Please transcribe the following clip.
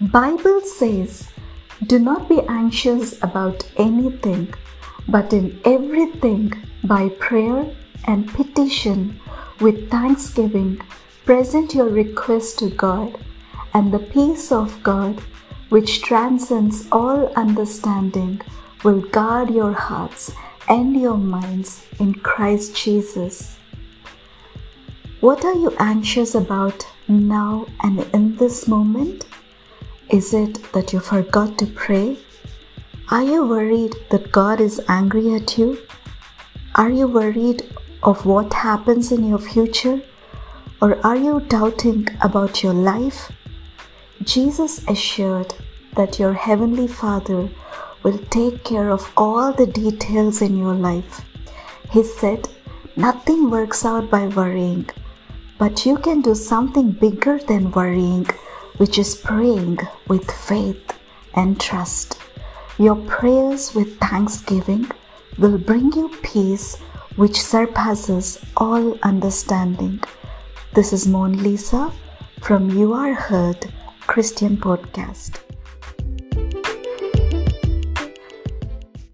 Bible says, "Do not be anxious about anything, but in everything by prayer and petition with thanksgiving present your request to God, and the peace of God, which transcends all understanding, will guard your hearts and your minds in Christ Jesus." What are you anxious about now and in this moment? Is it that you forgot to pray? Are you worried that God is angry at you? Are you worried of what happens in your future? Or are you doubting about your life? Jesus assured that your Heavenly Father will take care of all the details in your life. He said, Nothing works out by worrying, but you can do something bigger than worrying which is praying with faith and trust. Your prayers with thanksgiving will bring you peace which surpasses all understanding. This is Mon Lisa from You Are Heard Christian Podcast.